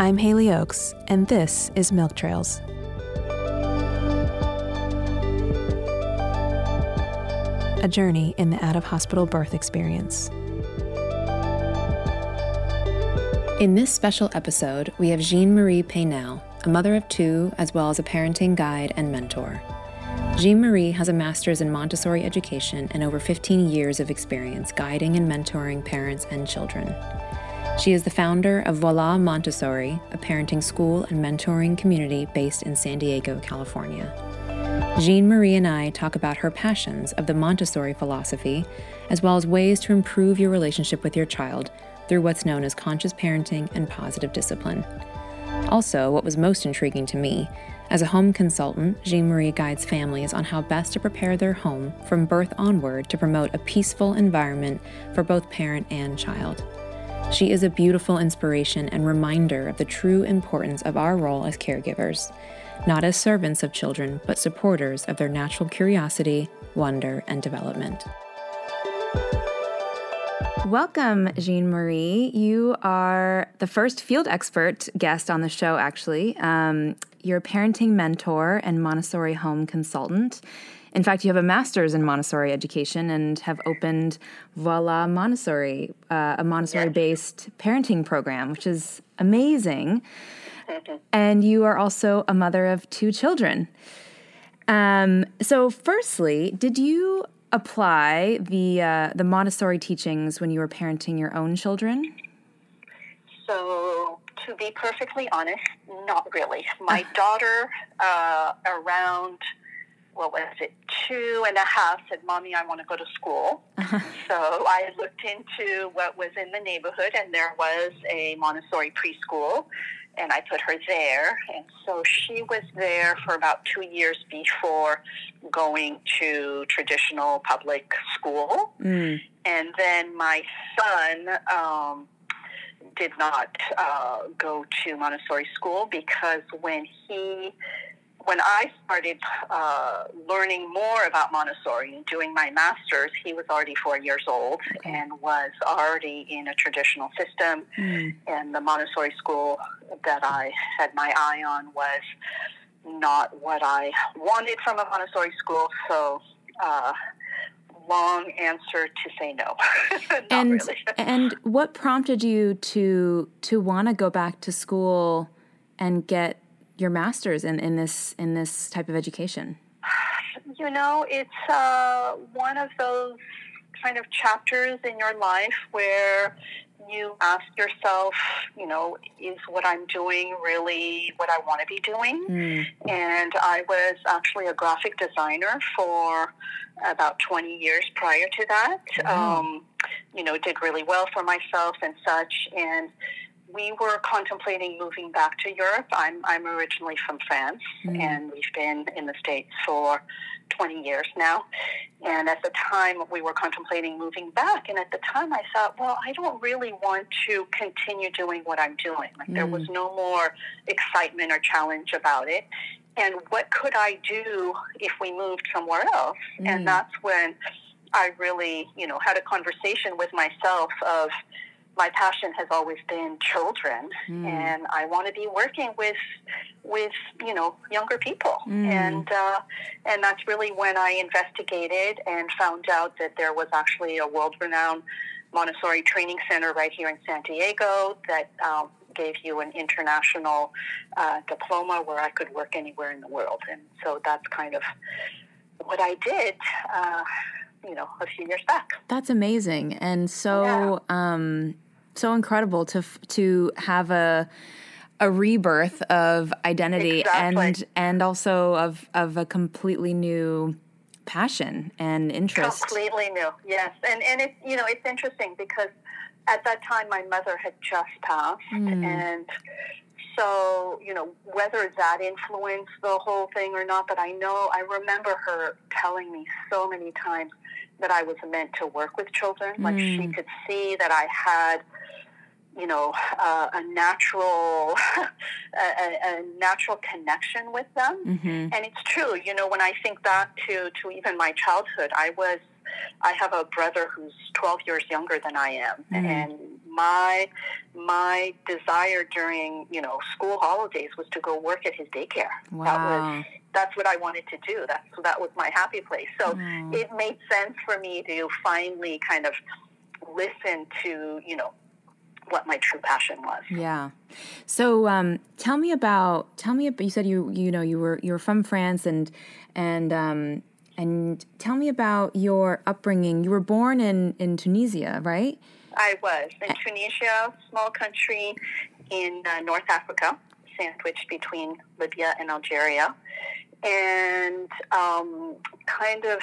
I'm Haley Oaks, and this is Milk Trails. A journey in the out of hospital birth experience. In this special episode, we have Jean Marie Paynel, a mother of two, as well as a parenting guide and mentor. Jean Marie has a master's in Montessori education and over 15 years of experience guiding and mentoring parents and children. She is the founder of Voila Montessori, a parenting school and mentoring community based in San Diego, California. Jean Marie and I talk about her passions of the Montessori philosophy, as well as ways to improve your relationship with your child through what's known as conscious parenting and positive discipline. Also, what was most intriguing to me, as a home consultant, Jean Marie guides families on how best to prepare their home from birth onward to promote a peaceful environment for both parent and child. She is a beautiful inspiration and reminder of the true importance of our role as caregivers, not as servants of children, but supporters of their natural curiosity, wonder, and development. Welcome, Jean Marie. You are the first field expert guest on the show, actually. Um, you're a parenting mentor and Montessori home consultant. In fact, you have a master's in Montessori education and have opened Voila Montessori, uh, a Montessori based yes. parenting program, which is amazing. and you are also a mother of two children. Um, so, firstly, did you apply the uh, the Montessori teachings when you were parenting your own children? So, to be perfectly honest, not really. My daughter, uh, around what was it, two and a half, said, Mommy, I want to go to school. Uh-huh. So I looked into what was in the neighborhood, and there was a Montessori preschool, and I put her there. And so she was there for about two years before going to traditional public school. Mm. And then my son, um, did not uh, go to Montessori school because when he when I started uh, learning more about Montessori and doing my master's, he was already four years old okay. and was already in a traditional system. Mm. And the Montessori school that I had my eye on was not what I wanted from a Montessori school. So uh, long answer to say no. and and what prompted you to to want to go back to school and get your master's in, in this in this type of education? You know, it's uh, one of those kind of chapters in your life where you ask yourself, you know, is what I'm doing really what I want to be doing? Mm. And I was actually a graphic designer for about 20 years prior to that. Um, you know, did really well for myself and such. And we were contemplating moving back to Europe. I'm, I'm originally from France, mm. and we've been in the States for 20 years now. And at the time, we were contemplating moving back. And at the time, I thought, well, I don't really want to continue doing what I'm doing. Like, mm. there was mm. no more excitement or challenge about it. And what could I do if we moved somewhere else? Mm. And that's when I really, you know, had a conversation with myself of, my passion has always been children, mm. and I want to be working with with you know younger people, mm. and uh, and that's really when I investigated and found out that there was actually a world renowned Montessori training center right here in San Diego that um, gave you an international uh, diploma where I could work anywhere in the world, and so that's kind of what I did. Uh, you know, a few years back. That's amazing, and so yeah. um, so incredible to to have a a rebirth of identity exactly. and and also of of a completely new passion and interest. Completely new, yes. And and it's you know it's interesting because at that time my mother had just passed mm. and so you know whether that influenced the whole thing or not but i know i remember her telling me so many times that i was meant to work with children mm. like she mm. could see that i had you know, uh, a natural, a, a, natural connection with them. Mm-hmm. And it's true, you know, when I think back to, to even my childhood, I was I have a brother who's 12 years younger than I am, mm. and my my desire during you know school holidays was to go work at his daycare. Wow. That was that's what I wanted to do. That's that was my happy place. So mm. it made sense for me to finally kind of listen to you know what my true passion was. Yeah. So um, tell me about tell me about you said you you know you were you were from France and and um, and tell me about your upbringing. You were born in in Tunisia, right? I was in Tunisia, small country in uh, North Africa, sandwiched between Libya and Algeria, and um, kind of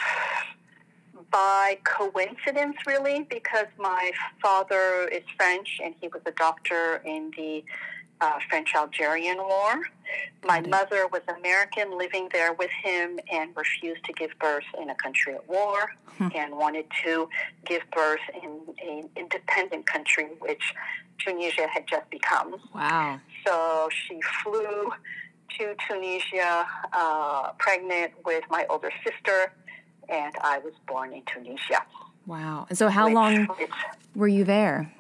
by coincidence, really, because my father is French and he was a doctor in the uh, French Algerian War. My mother was American, living there with him, and refused to give birth in a country at war, hmm. and wanted to give birth in an independent country, which Tunisia had just become. Wow! So she flew to Tunisia, uh, pregnant with my older sister, and I was born in Tunisia. Wow! And so, how which, long were you there?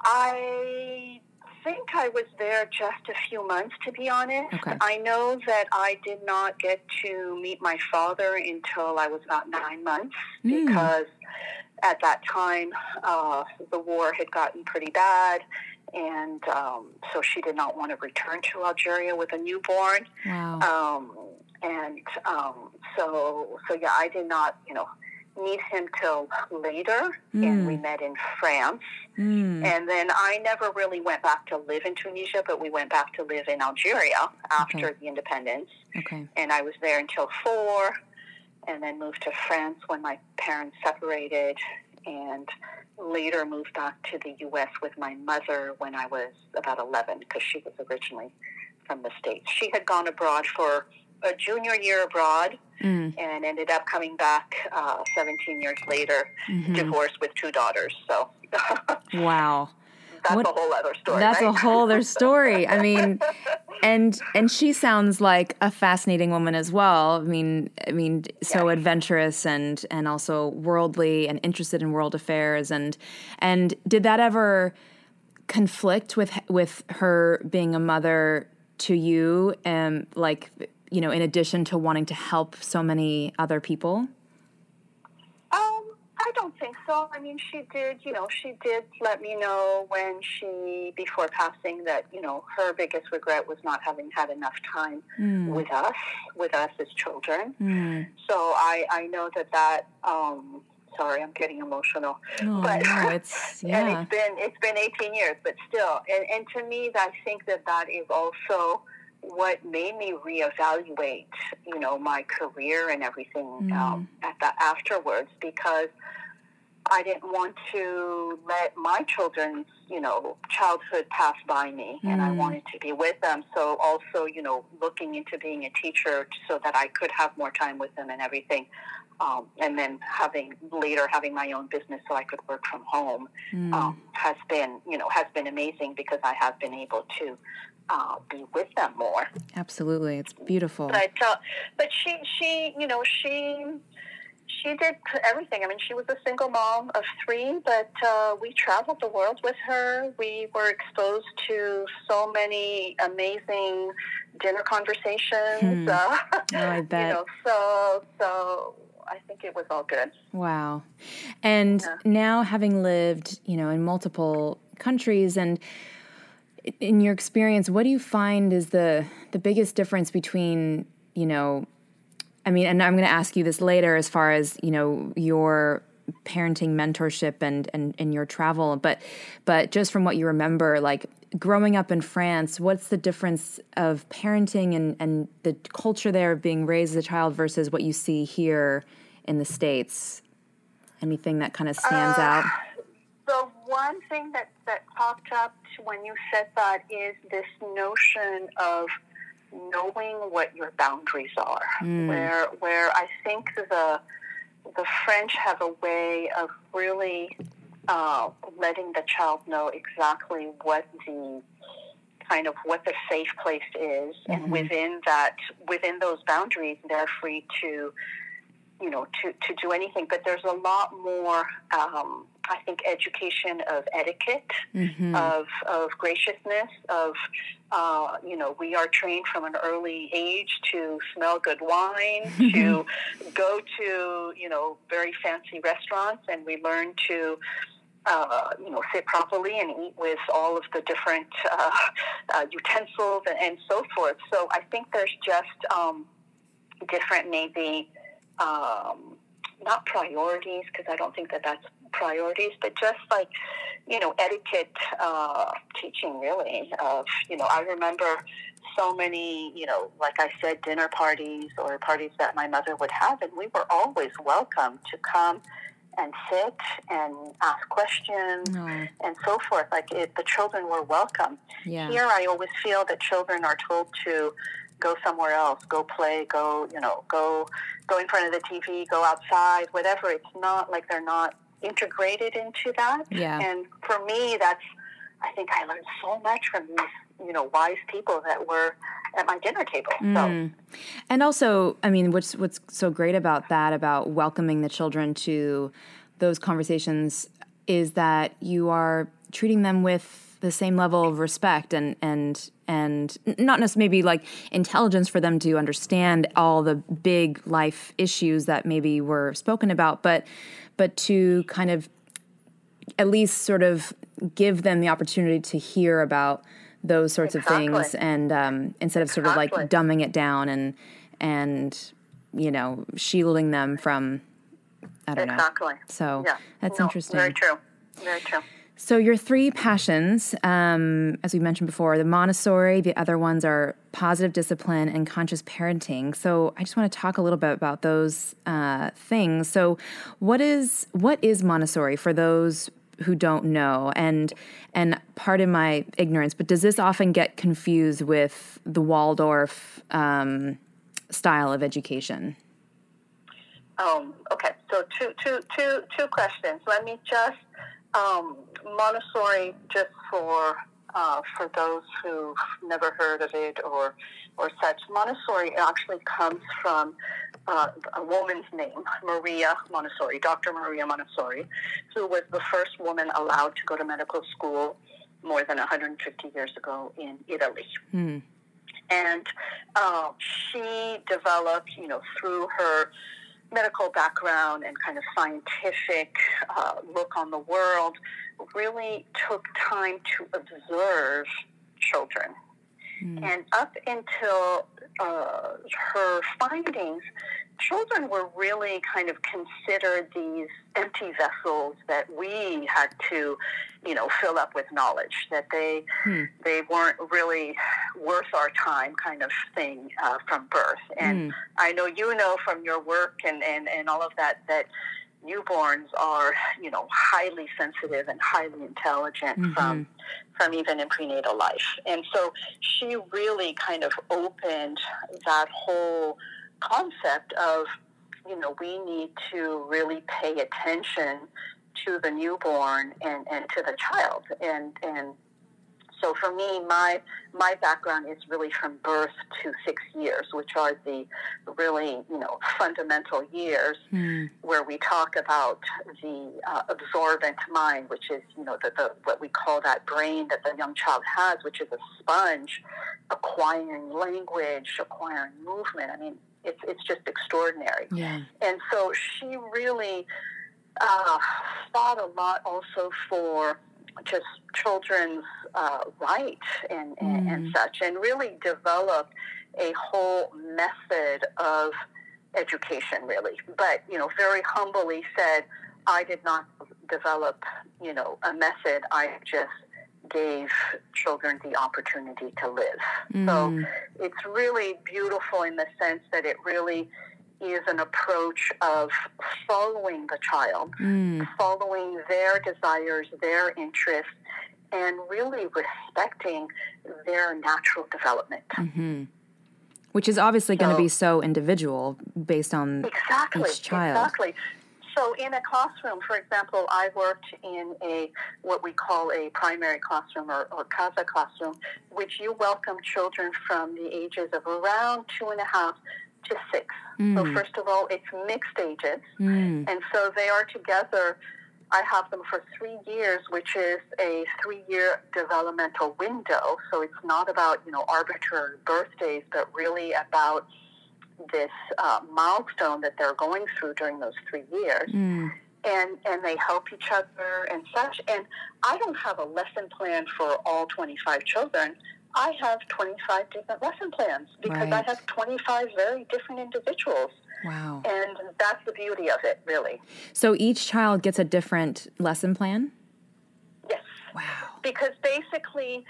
I think I was there just a few months, to be honest. Okay. I know that I did not get to meet my father until I was about nine months mm. because at that time uh, the war had gotten pretty bad. And um, so she did not want to return to Algeria with a newborn. Wow. Um, and um, so, so yeah, I did not, you know, meet him till later, mm. and we met in France. Mm. And then I never really went back to live in Tunisia, but we went back to live in Algeria after okay. the independence. Okay. And I was there until four, and then moved to France when my parents separated, and later moved back to the U.S. with my mother when I was about 11, because she was originally from the States. She had gone abroad for a junior year abroad mm. and ended up coming back uh, 17 years later, mm-hmm. divorced with two daughters. So, wow. That's what, a whole other story. That's right? a whole other story. I mean, and and she sounds like a fascinating woman as well. I mean, I mean, so yes. adventurous and and also worldly and interested in world affairs. And and did that ever conflict with with her being a mother to you? And like you know, in addition to wanting to help so many other people? Um, I don't think so. I mean, she did, you know, she did let me know when she, before passing, that, you know, her biggest regret was not having had enough time mm. with us, with us as children. Mm. So I, I know that that, um, sorry, I'm getting emotional. Oh, but no, it's, yeah. and it's been, it's been 18 years, but still, and, and to me, I think that that is also, what made me reevaluate, you know, my career and everything mm. um, at the afterwards because I didn't want to let my children's, you know, childhood pass by me, mm. and I mm. wanted to be with them. So also, you know, looking into being a teacher so that I could have more time with them and everything. Um, and then having later having my own business so I could work from home mm. um, has been, you know, has been amazing because I have been able to uh, be with them more. Absolutely, it's beautiful. But uh, but she she you know she she did everything. I mean, she was a single mom of three, but uh, we traveled the world with her. We were exposed to so many amazing dinner conversations. Hmm. Uh, oh, I bet. You know, so so I think it was all good. Wow. And yeah. now having lived, you know, in multiple countries and in your experience, what do you find is the the biggest difference between you know, I mean, and I'm going to ask you this later as far as you know your parenting mentorship and and and your travel, but but just from what you remember, like growing up in France, what's the difference of parenting and and the culture there of being raised as a child versus what you see here in the states? Anything that kind of stands uh, out? One thing that, that popped up when you said that is this notion of knowing what your boundaries are. Mm. Where where I think the the French have a way of really uh, letting the child know exactly what the kind of what the safe place is, mm-hmm. and within that within those boundaries, they're free to you know, to, to do anything. But there's a lot more, um, I think, education of etiquette, mm-hmm. of, of graciousness, of, uh, you know, we are trained from an early age to smell good wine, to go to, you know, very fancy restaurants, and we learn to, uh, you know, sit properly and eat with all of the different uh, uh, utensils and, and, so forth. So I think there's just um, different, maybe um, not priorities, because I don't think that that's priorities, but just like you know, etiquette uh, teaching, really. Of you know, I remember so many, you know, like I said, dinner parties or parties that my mother would have, and we were always welcome to come and sit and ask questions oh. and so forth. Like it, the children were welcome. Yeah. Here, I always feel that children are told to go somewhere else, go play, go, you know, go, go in front of the TV, go outside, whatever. It's not like they're not integrated into that. Yeah. And for me, that's, I think I learned so much from these, you know, wise people that were at my dinner table. Mm. So. And also, I mean, what's what's so great about that, about welcoming the children to those conversations, is that you are treating them with the same level of respect and and and not necessarily maybe like intelligence for them to understand all the big life issues that maybe were spoken about, but but to kind of at least sort of give them the opportunity to hear about those sorts exactly. of things and um, instead of sort exactly. of like dumbing it down and and you know shielding them from I don't exactly. know. So yeah. that's no, interesting. Very true. Very true. So your three passions, um, as we mentioned before, the Montessori, the other ones are positive discipline and conscious parenting. So I just want to talk a little bit about those uh, things. So what is what is Montessori for those who don't know? And and pardon my ignorance, but does this often get confused with the Waldorf um, style of education? Um, okay, so two, two, two, two questions. Let me just um, Montessori, just for uh, for those who've never heard of it or or such, Montessori actually comes from uh, a woman's name, Maria Montessori, Dr. Maria Montessori, who was the first woman allowed to go to medical school more than 150 years ago in Italy. Hmm. And uh, she developed, you know, through her medical background and kind of scientific uh, look on the world, really took time to observe children. Mm. And up until uh, her findings, children were really kind of considered these empty vessels that we had to, you know, fill up with knowledge. That they hmm. they weren't really worth our time, kind of thing uh, from birth. And hmm. I know you know from your work and, and and all of that that newborns are, you know, highly sensitive and highly intelligent mm-hmm. from from even in prenatal life. And so she really kind of opened that whole concept of, you know, we need to really pay attention to the newborn and, and to the child. And, and so for me, my my background is really from birth to six years, which are the really you know fundamental years mm. where we talk about the uh, absorbent mind, which is you know the, the what we call that brain that the young child has, which is a sponge, acquiring language, acquiring movement. I mean, it's it's just extraordinary. Yeah. And so she really uh, fought a lot also for just children's uh, rights and, and, mm. and such, and really developed a whole method of education, really. But, you know, very humbly said, I did not develop, you know, a method. I just gave children the opportunity to live. Mm. So it's really beautiful in the sense that it really is an approach of following the child, mm. following their desires, their interests, and really respecting their natural development. Mm-hmm. Which is obviously so, going to be so individual based on exactly, each child. Exactly. So in a classroom, for example, I worked in a what we call a primary classroom or, or casa classroom, which you welcome children from the ages of around two and a half to 6 So mm. first of all, it's mixed ages, mm. and so they are together. I have them for three years, which is a three-year developmental window. So it's not about you know arbitrary birthdays, but really about this uh, milestone that they're going through during those three years. Mm. And, and they help each other and such. And I don't have a lesson plan for all 25 children. I have 25 different lesson plans because Right. I have 25 very different individuals. Wow. And that's the beauty of it, really. So each child gets a different lesson plan? Yes. Wow. Because basically,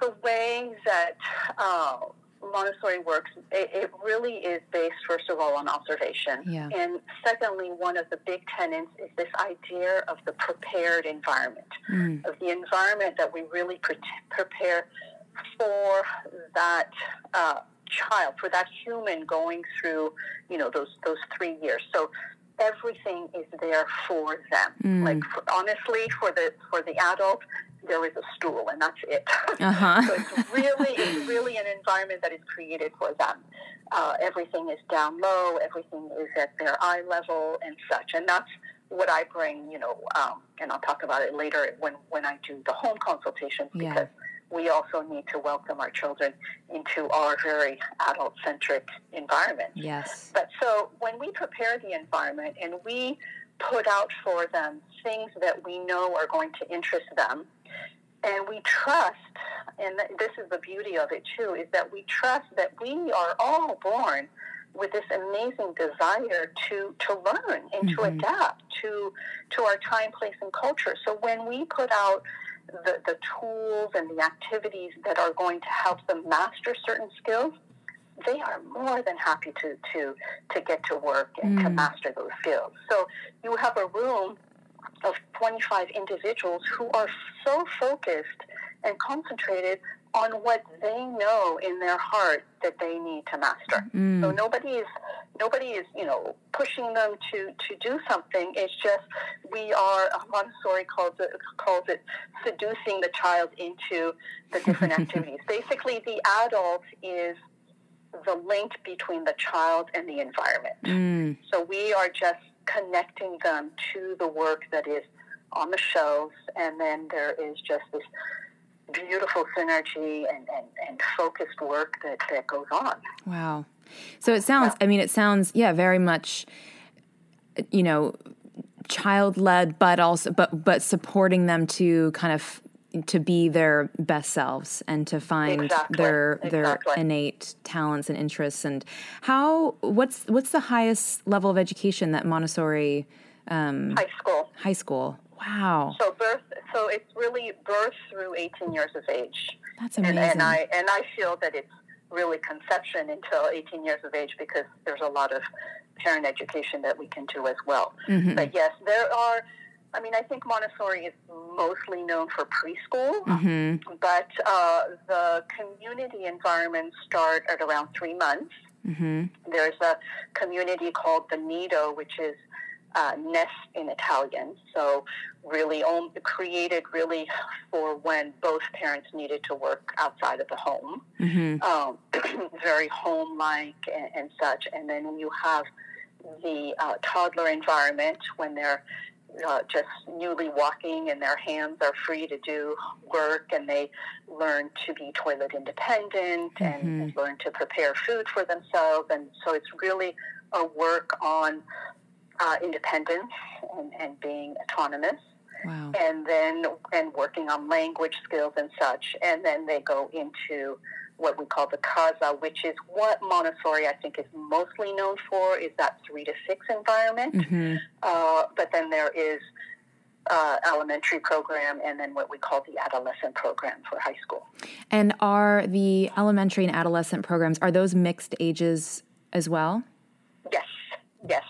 the way that uh, Montessori works, it, it really is based, first of all, on observation. Yeah. And secondly, one of the big tenets is this idea of the prepared environment, Mm. of the environment that we really pre- prepare for that. Uh, child for that human going through you know those those three years so everything is there for them Mm. like for, honestly for the for the adult there is a stool and that's it Uh-huh. so it's really it's really an environment that is created for them uh, everything is down low everything is at their eye level and such and that's what I bring you know um, and I'll talk about it later when when I do the home consultations Yeah. because we also need to welcome our children into our very adult centric environment Yes. but so when we prepare the environment and we put out for them things that we know are going to interest them, and we trust, and this is the beauty of it too, is that we trust that we are all born with this amazing desire to to learn and to Mhm. adapt to to our time, place, and culture. So when we put out the, the tools and the activities that are going to help them master certain skills, they are more than happy to to to get to work and to Mm. master those skills. So you have a room of 25 individuals who are so focused and concentrated on what they know in their heart that they need to master. So Mm. nobody is nobody is you know pushing them to to do something. It's just we are Montessori calls it calls it seducing the child into the different activities. Basically, the adult is the link between the child and the environment. Mm. So we are just connecting them to the work that is on the shelves, and then there is just this beautiful synergy and, and, and focused work that, that goes on. Wow. So it sounds, I mean, it sounds, yeah, very much, you know, child led, but also, but, but supporting them to kind of, to be their best selves and to find Exactly, their their exactly. innate talents and interests and how what's what's the highest level of education that Montessori um, High school. high school wow So birth. So it's really birth through 18 years of age. that's and, amazing and I and I feel that it's really conception until 18 years of age because there's a lot of parent education that we can do as well. Mhm. But yes, there are. I mean, I think Montessori is mostly known for preschool, Mhm. but uh, the community environments start at around three months. Mhm. There's a community called the Nido, which is uh, nest in Italian. So really on, created really for when both parents needed to work outside of the home. Mhm. Um, very home-like and, and such. And then you have the uh, toddler environment when they're uh, just newly walking and their hands are free to do work and they learn to be toilet independent and, and learn to prepare food for themselves. And so it's really a work on uh, independence and, and being autonomous. Wow. And then and working on language skills and such. And then they go into what we call the casa which is what montessori i think is mostly known for is that three to six environment. Mhm. uh, but then there is uh, elementary program and then what we call the adolescent program for high school. And are the elementary and adolescent programs are those mixed ages as well? Yes. Yes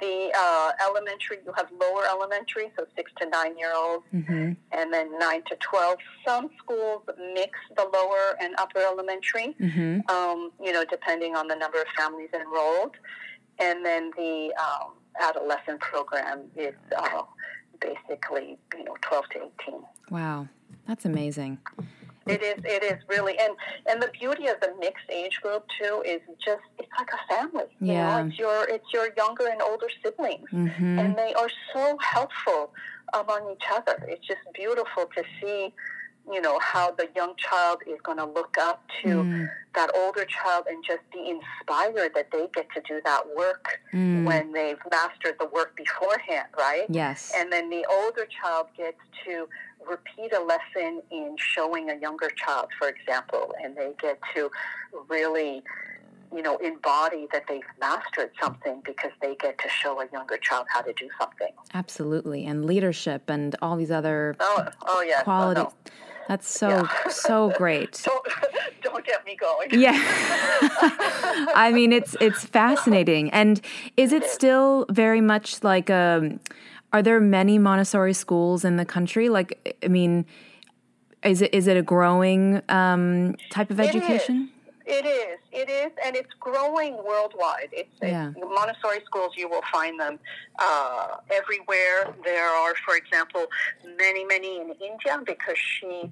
the uh, elementary you have lower elementary so six to nine year olds Mhm. and then 9 to 12. Some schools mix the lower and upper elementary, Mhm. um, you know, depending on the number of families enrolled. And then the um, adolescent program is uh, basically, you know, 12 to 18. Wow, that's amazing. It is. It is really, and and the beauty of the mixed age group too is just it's like a family. You Yeah. know, it's your it's your younger and older siblings, hmm and they are so helpful among each other. It's just beautiful to see, you know, how the young child is going to look up to Mm. that older child and just be inspired that they get to do that work Mm. when they've mastered the work beforehand, right? Yes. And then the older child gets to repeat a lesson in showing a younger child, for example, and they get to really, you know, embody that they've mastered something because they get to show a younger child how to do something. Absolutely. And leadership and all these other Oh, oh yes. Oh, qualities. no. That's so, Yeah. so great. Don't, don't get me going. Yeah. I mean, it's it's fascinating. And is it still very much like um are there many Montessori schools in the country? Like I mean, is it is it a growing um type of It is. education? It is. It is, and it's growing worldwide. It's, Yeah. it's Montessori schools. You will find them uh, everywhere. There are, for example, many, many in India because she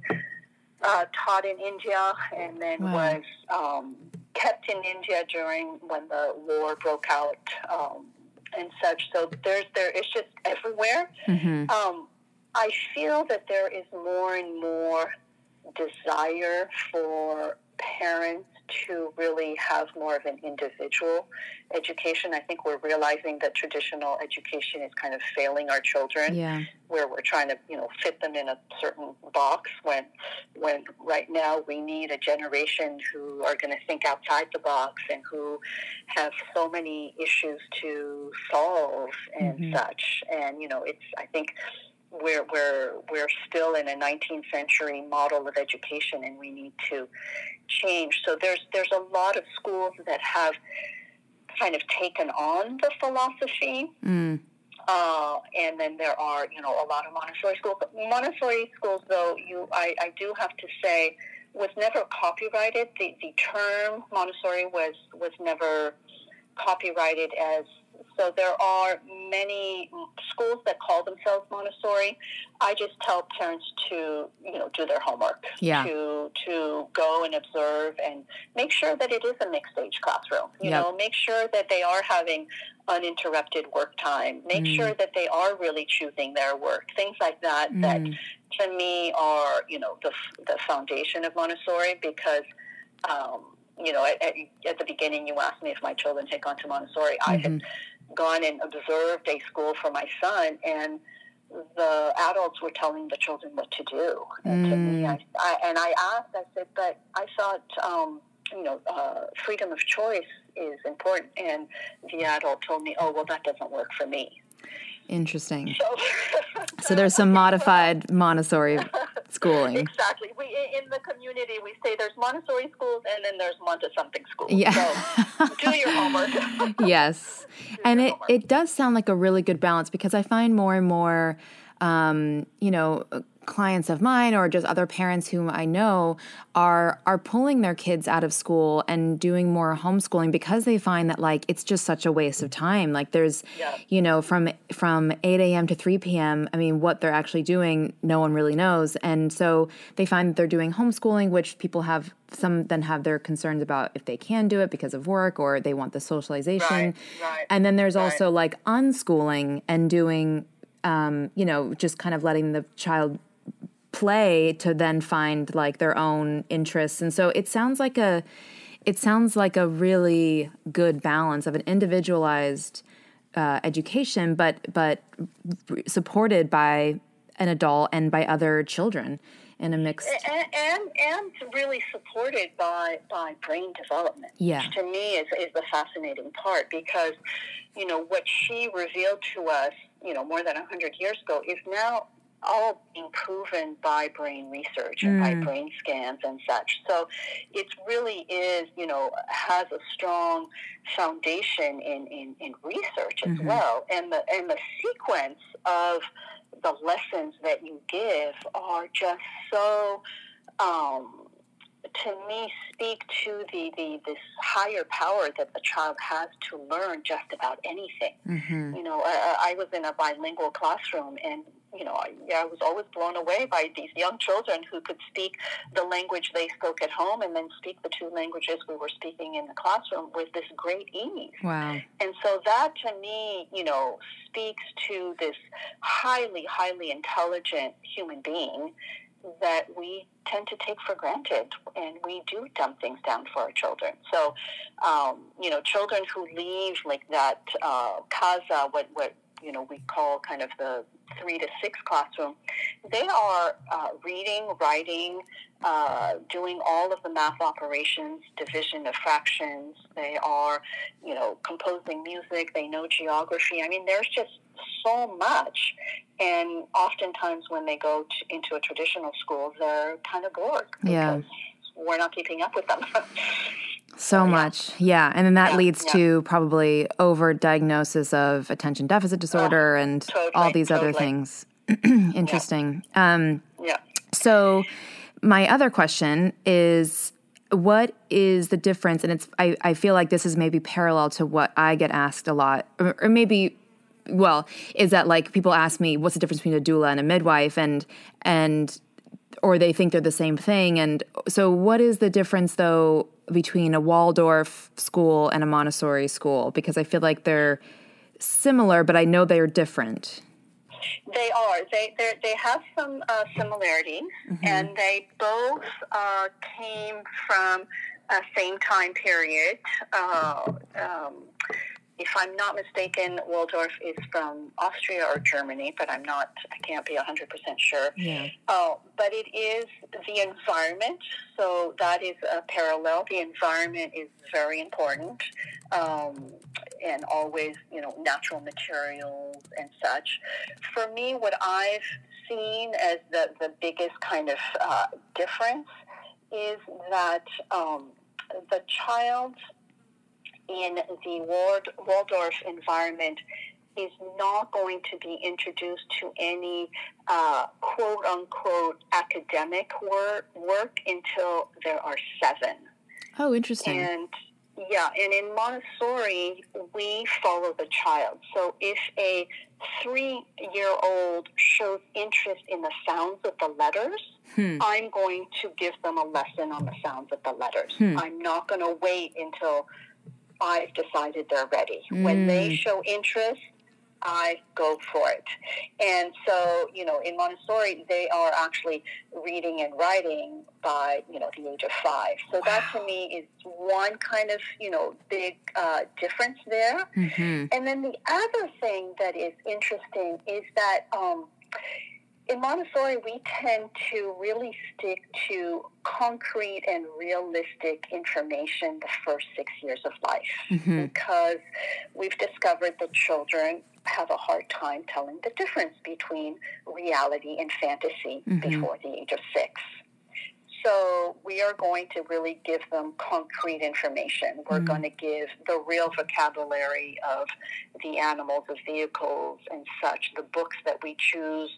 uh, taught in India and then Wow. was um, kept in India during when the war broke out um, and such. So there's there. It's just everywhere. Mhm. Um, I feel that there is more and more desire for parents to really have more of an individual education. I think we're realizing that traditional education is kind of failing our children, Yeah. where we're trying to, you know, fit them in a certain box. When, when right now we need a generation who are going to think outside the box and who have so many issues to solve and Mhm. such. And you know, it's I think we're we're we're still in a 19th century model of education, and we need to change. So there's there's a lot of schools that have kind of taken on the philosophy. Mm. Uh, and then there are, you know, a lot of Montessori schools. Montessori schools, though, you, I, I do have to say, was never copyrighted. The, the term Montessori was was never copyrighted as. So there are many schools that call themselves Montessori. I just tell parents to, you know, do their homework, Yeah. to to go and observe and make sure that it is a mixed age classroom. You Yep. know, make sure that they are having uninterrupted work time. Make Mm. sure that they are really choosing their work. Things like that that Mm. to me are you know the the foundation of Montessori because um, you know at, at, at the beginning you asked me if my children had gone to Montessori. I had Mhm. Gone and observed a school for my son and. The adults were telling the children what to do, and to me, Mm. I, I and I asked. I said, "But I thought, um, you know, uh, freedom of choice is important." And the adult told me, "Oh, well, that doesn't work for me." Interesting. So, So there's some modified Montessori schooling. Exactly. We in the community we say there's Montessori schools and then there's Monte something schools. Yeah. So do your homework. yes. And it, homework. it does sound like a really good balance because I find more and more, um, you know, clients of mine or just other parents whom I know are are pulling their kids out of school and doing more homeschooling because they find that like it's just such a waste of time. Like there's, Yeah. you know, from from 8 a.m. to 3 p.m. I mean, what they're actually doing, no one really knows. And so they find that they're doing homeschooling, which people have some then have their concerns about if they can do it because of work or they want the socialization. Right, right, And then there's right. also like unschooling and doing, um, you know, just kind of letting the child play to then find like their own interests. And so it sounds like a, it sounds like a really good balance of an individualized uh, education, but but supported by an adult and by other children in a mixed. and, and and really supported by by brain development. Yeah. Which to me is is the fascinating part because you know what she revealed to us, you know, more than hundred years ago is now all being proven by brain research and by Mm. brain scans and such. So it really is, you know, has a strong foundation in, in, in research as Mhm. well. And the and the sequence of the lessons that you give are just so um, to me speak to the, the this higher power that the child has to learn just about anything. Mm-hmm. You know, I, I was in a bilingual classroom, and you know, I, I was always blown away by these young children who could speak the language they spoke at home and then speak the two languages we were speaking in the classroom with this great ease. Wow. And so that to me, you know, speaks to this highly, highly intelligent human being that we tend to take for granted and we do dumb things down for our children. So, um, you know, children who leave like that uh, casa, what, what, you know, we call kind of the three to six classroom, they are uh, reading, writing, uh, doing all of the math operations, division of fractions. They are, you know, composing music. They know geography. I mean, there's just so much. And oftentimes when they go to, into a traditional school, they're kind of bored. Yeah. We're not keeping up with them. So yeah. much. Yeah. And then that yeah, leads yeah. to probably over diagnosis of attention deficit disorder oh, and totally, all these totally. other things. Interesting. Um, yeah. So, my other question is what is the difference? And it's, I, I feel like this is maybe parallel to what I get asked a lot, or, or maybe well, is that like people ask me what's the difference between a doula and a midwife and and or they think they're the same thing and so what is the difference though between a Waldorf school and a Montessori school because I feel like they're similar, but I know they're different. They are. They they have some uh, similarities, mm-hmm. and they both uh, came from a same time period. Uh, um, if I'm not mistaken, Waldorf is from Austria or Germany, but I'm not, I can't be 100% sure. Yeah. Uh, but it is the environment, so that is a parallel. The environment is very important, um, and always, you know, natural materials and such. For me, what I've seen as the, the biggest kind of uh, difference is that um, the child's in the Waldorf environment is not going to be introduced to any uh, quote unquote academic work, work until there are seven. Oh, interesting. And yeah, and in Montessori, we follow the child. So if a three year old shows interest in the sounds of the letters, hmm. I'm going to give them a lesson on the sounds of the letters. Hmm. I'm not going to wait until I've decided they're ready. Mm. When they mm. show interest, I go for it. And so, you know, in Montessori, they are actually reading and writing by, you know, the age of five. So wow. that to me is one kind of, you know, big uh, difference there. Mm-hmm. And then the other thing that is interesting is that, um, in Montessori, we tend to really stick to concrete and realistic information the first six years of life mm-hmm. because we've discovered that children have a hard time telling the difference between reality and fantasy mm-hmm. before the age of six. So we are going to really give them concrete information. We're mm going to give the real vocabulary of the animals, of vehicles, and such. The books that we choose,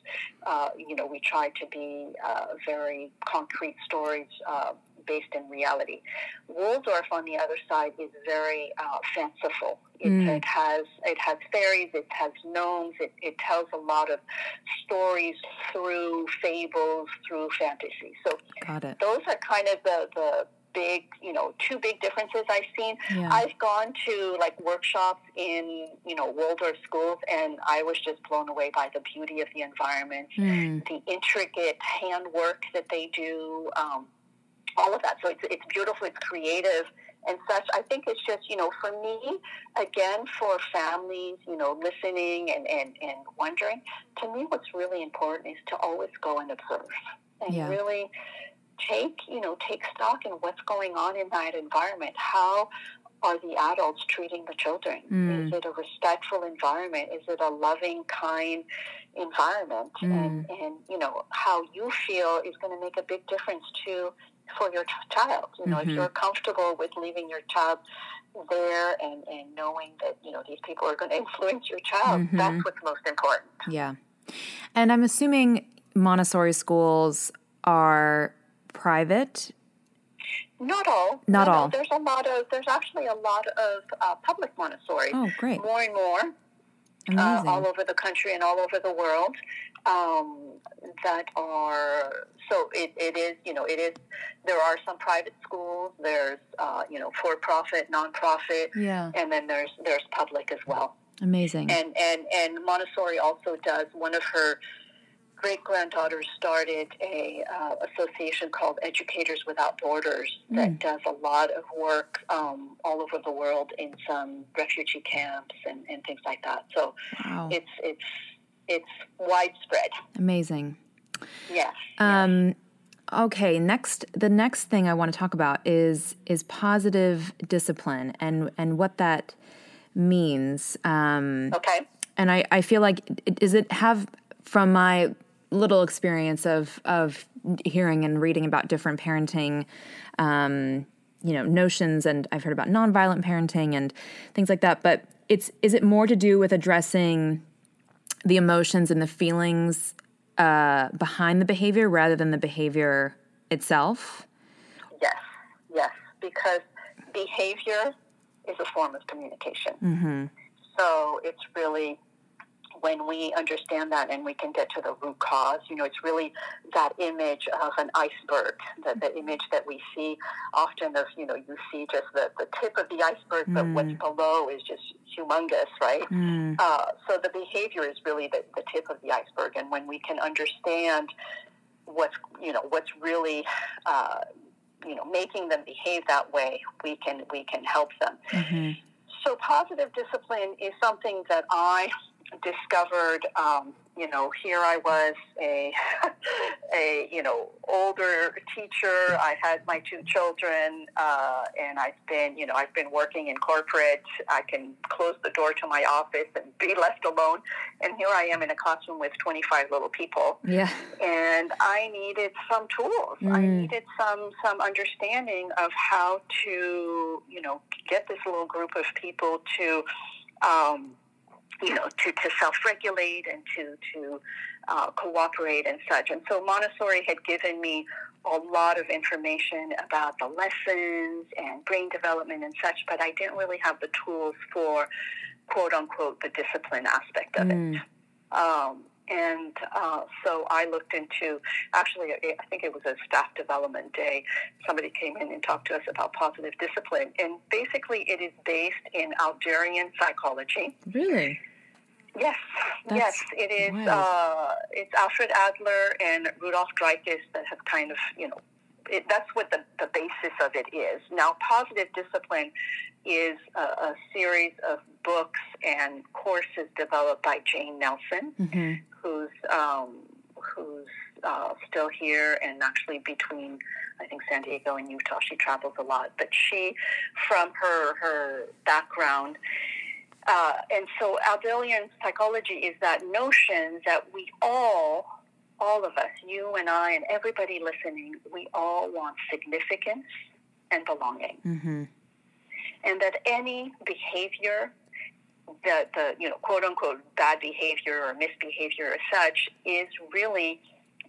uh, you know, we try to be uh, very concrete stories. Uh, based in reality. Waldorf, on the other side, is very uh, fanciful. It, mm. it, has it has fairies, it has gnomes, it, it tells a lot of stories through fables, through fantasy. So those are kind of the, the big, you know, two big differences I've seen. Yeah. I've gone to like workshops in, you know, Waldorf schools and I was just blown away by the beauty of the environment, mm. the intricate handwork that they do. Um, all of that. So it's, it's beautiful, it's creative and such. I think it's just, you know, for me, again, for families, you know, listening and, and, and wondering, to me, what's really important is to always go and observe and yeah. really take, you know, take stock in what's going on in that environment. How are the adults treating the children? Mm. Is it a respectful environment? Is it a loving, kind environment? Mm. And, and, you know, how you feel is going to make a big difference to for your child. You know, mm-hmm. if you're comfortable with leaving your child there and, and knowing that, you know, these people are going to influence your child, mm-hmm. that's what's most important. Yeah. And I'm assuming Montessori schools are private Not all. Not no, all. No, there's a lot of. There's actually a lot of uh, public Montessori. Oh, great. More and more. Uh, all over the country and all over the world um, that are so it, it is you know it is there are some private schools there's uh, you know for profit nonprofit yeah and then there's there's public as well amazing and and and Montessori also does one of her great granddaughters started a uh, association called Educators Without Borders that mm. does a lot of work um, all over the world in some refugee camps and, and things like that. So wow. it's it's it's widespread. Amazing. Yes. Um, okay. Next, the next thing I want to talk about is is positive discipline and and what that means. Um, okay. And I, I feel like does it have from my little experience of of hearing and reading about different parenting um, you know notions and I've heard about nonviolent parenting and things like that but it's is it more to do with addressing the emotions and the feelings uh, behind the behavior rather than the behavior itself yes yes because behavior is a form of communication mm-hmm. so it's really when we understand that and we can get to the root cause, you know, it's really that image of an iceberg, the, the image that we see often of, you know, you see just the, the tip of the iceberg, but mm. what's below is just humongous, right? Mm. Uh, so the behavior is really the, the tip of the iceberg. And when we can understand what's, you know, what's really, uh, you know, making them behave that way, we can, we can help them. Mm-hmm. So positive discipline is something that I discovered, um, you know, here I was a, a, you know, older teacher. I had my two children, uh, and I've been, you know, I've been working in corporate. I can close the door to my office and be left alone. And here I am in a classroom with 25 little people. Yeah. And I needed some tools. Mm. I needed some, some understanding of how to, you know, get this little group of people to, um, you know, to, to self-regulate and to, to uh, cooperate and such. And so Montessori had given me a lot of information about the lessons and brain development and such, but I didn't really have the tools for quote unquote the discipline aspect of mm. it. Um, and uh, so I looked into, actually, I think it was a staff development day. Somebody came in and talked to us about positive discipline. And basically, it is based in Adlerian psychology. Really? Yes, That's yes, it is. Uh, it's Alfred Adler and Rudolf Dreikurs that have kind of, you know, it, that's what the, the basis of it is. Now, positive discipline is a, a series of books and courses developed by Jane Nelsen, mm-hmm. who's um, who's uh, still here and actually between I think San Diego and Utah. She travels a lot, but she, from her her background uh, and so Adlerian psychology is that notion that we all, all of us, you and I and everybody listening, we all want significance and belonging. Mm-hmm. And that any behavior that the, you know, quote unquote bad behavior or misbehavior as such is really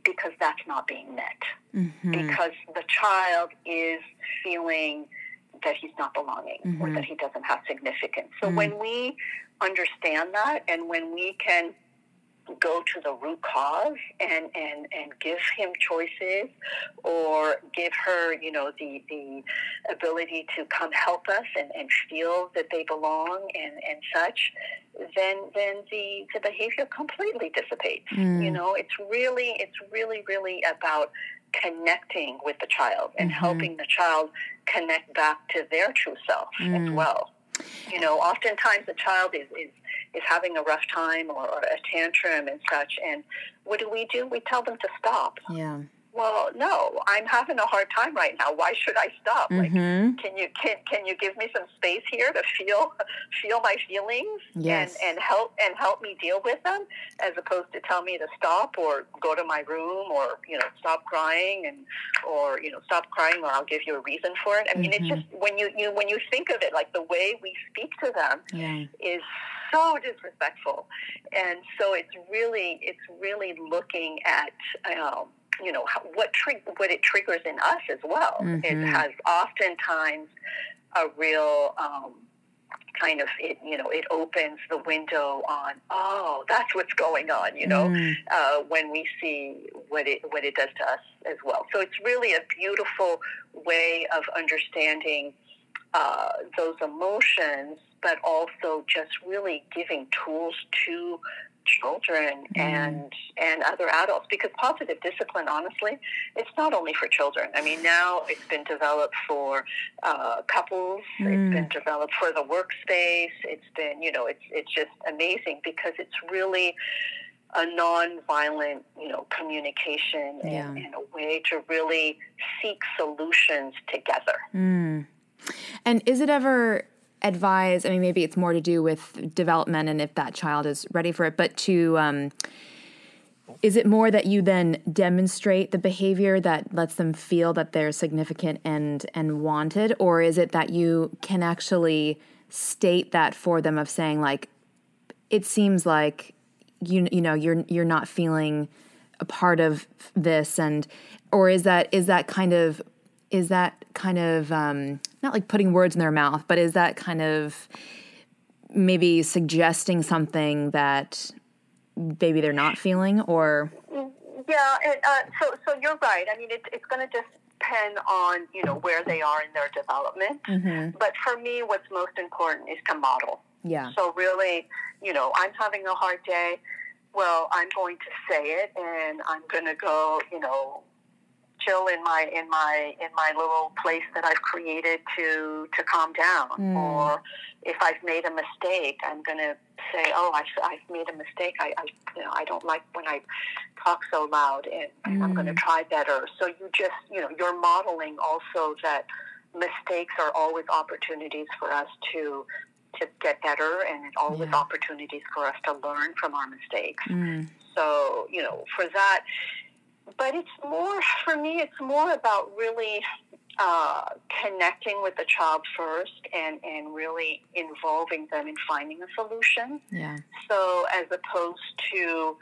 because that's not being met. Mm-hmm. Because the child is feeling that he's not belonging mm-hmm. or that he doesn't have significance. So mm-hmm. when we understand that and when we can go to the root cause and, and, and give him choices or give her, you know, the, the ability to come help us and, and feel that they belong and, and such, then then the, the behavior completely dissipates. Mm. You know, it's really it's really, really about connecting with the child and mm-hmm. helping the child connect back to their true self mm. as well. You know, oftentimes the child is, is, is having a rough time or, or a tantrum and such, and what do we do? We tell them to stop. Yeah well, no, I'm having a hard time right now. Why should I stop? Mm-hmm. Like, can you can can you give me some space here to feel feel my feelings yes. and and help and help me deal with them, as opposed to tell me to stop or go to my room or you know stop crying and or you know stop crying or I'll give you a reason for it. I mean, mm-hmm. it's just when you you when you think of it, like the way we speak to them yeah. is so disrespectful, and so it's really it's really looking at. Um, you know what trig- what it triggers in us as well. Mhm. It has oftentimes a real um, kind of it you know it opens the window on oh that's what's going on you know Mm. uh, when we see what it what it does to us as well. So it's really a beautiful way of understanding uh, those emotions, but also just really giving tools to children and and other adults because positive discipline honestly it's not only for children i mean now it's been developed for uh, couples Mm. it's been developed for the workspace it's been you know it's it's just amazing because it's really a non-violent, you know, communication and, and a way to really seek solutions together. Mm. And is it ever advised? I mean, maybe it's more to do with development and if that child is ready for it, but to, um, is it more that you then demonstrate the behavior that lets them feel that they're significant and and wanted, or is it that you can actually state that for them of saying like, it seems like you you know you're you're not feeling a part of this and or is that is that kind of is that kind of um, not like putting words in their mouth but is that kind of maybe suggesting something that maybe they're not feeling or Yeah, and, uh, so so you're right. I mean, it, it's going to just depend on you know where they are in their development. Mm-hmm. But for me, what's most important is to model. yeah So really, you know, I'm having a hard day. Well, I'm going to say it, and I'm going to go, you know, chill in my in my in my little place that I've created to to calm down. Mm. Or if I've made a mistake, I'm going to say, "Oh, I, I've made a mistake. I, I you know I don't like when I talk so loud, and, and I'm going to Mm. try better." So you just you know you're modeling also that mistakes are always opportunities for us to to get better and it's always Yeah. opportunities for us to learn from our mistakes. Mm. So, you know, for that, but it's more, for me, it's more about really uh, connecting with the child first and, and really involving them in finding a solution. yeah. So, as opposed to,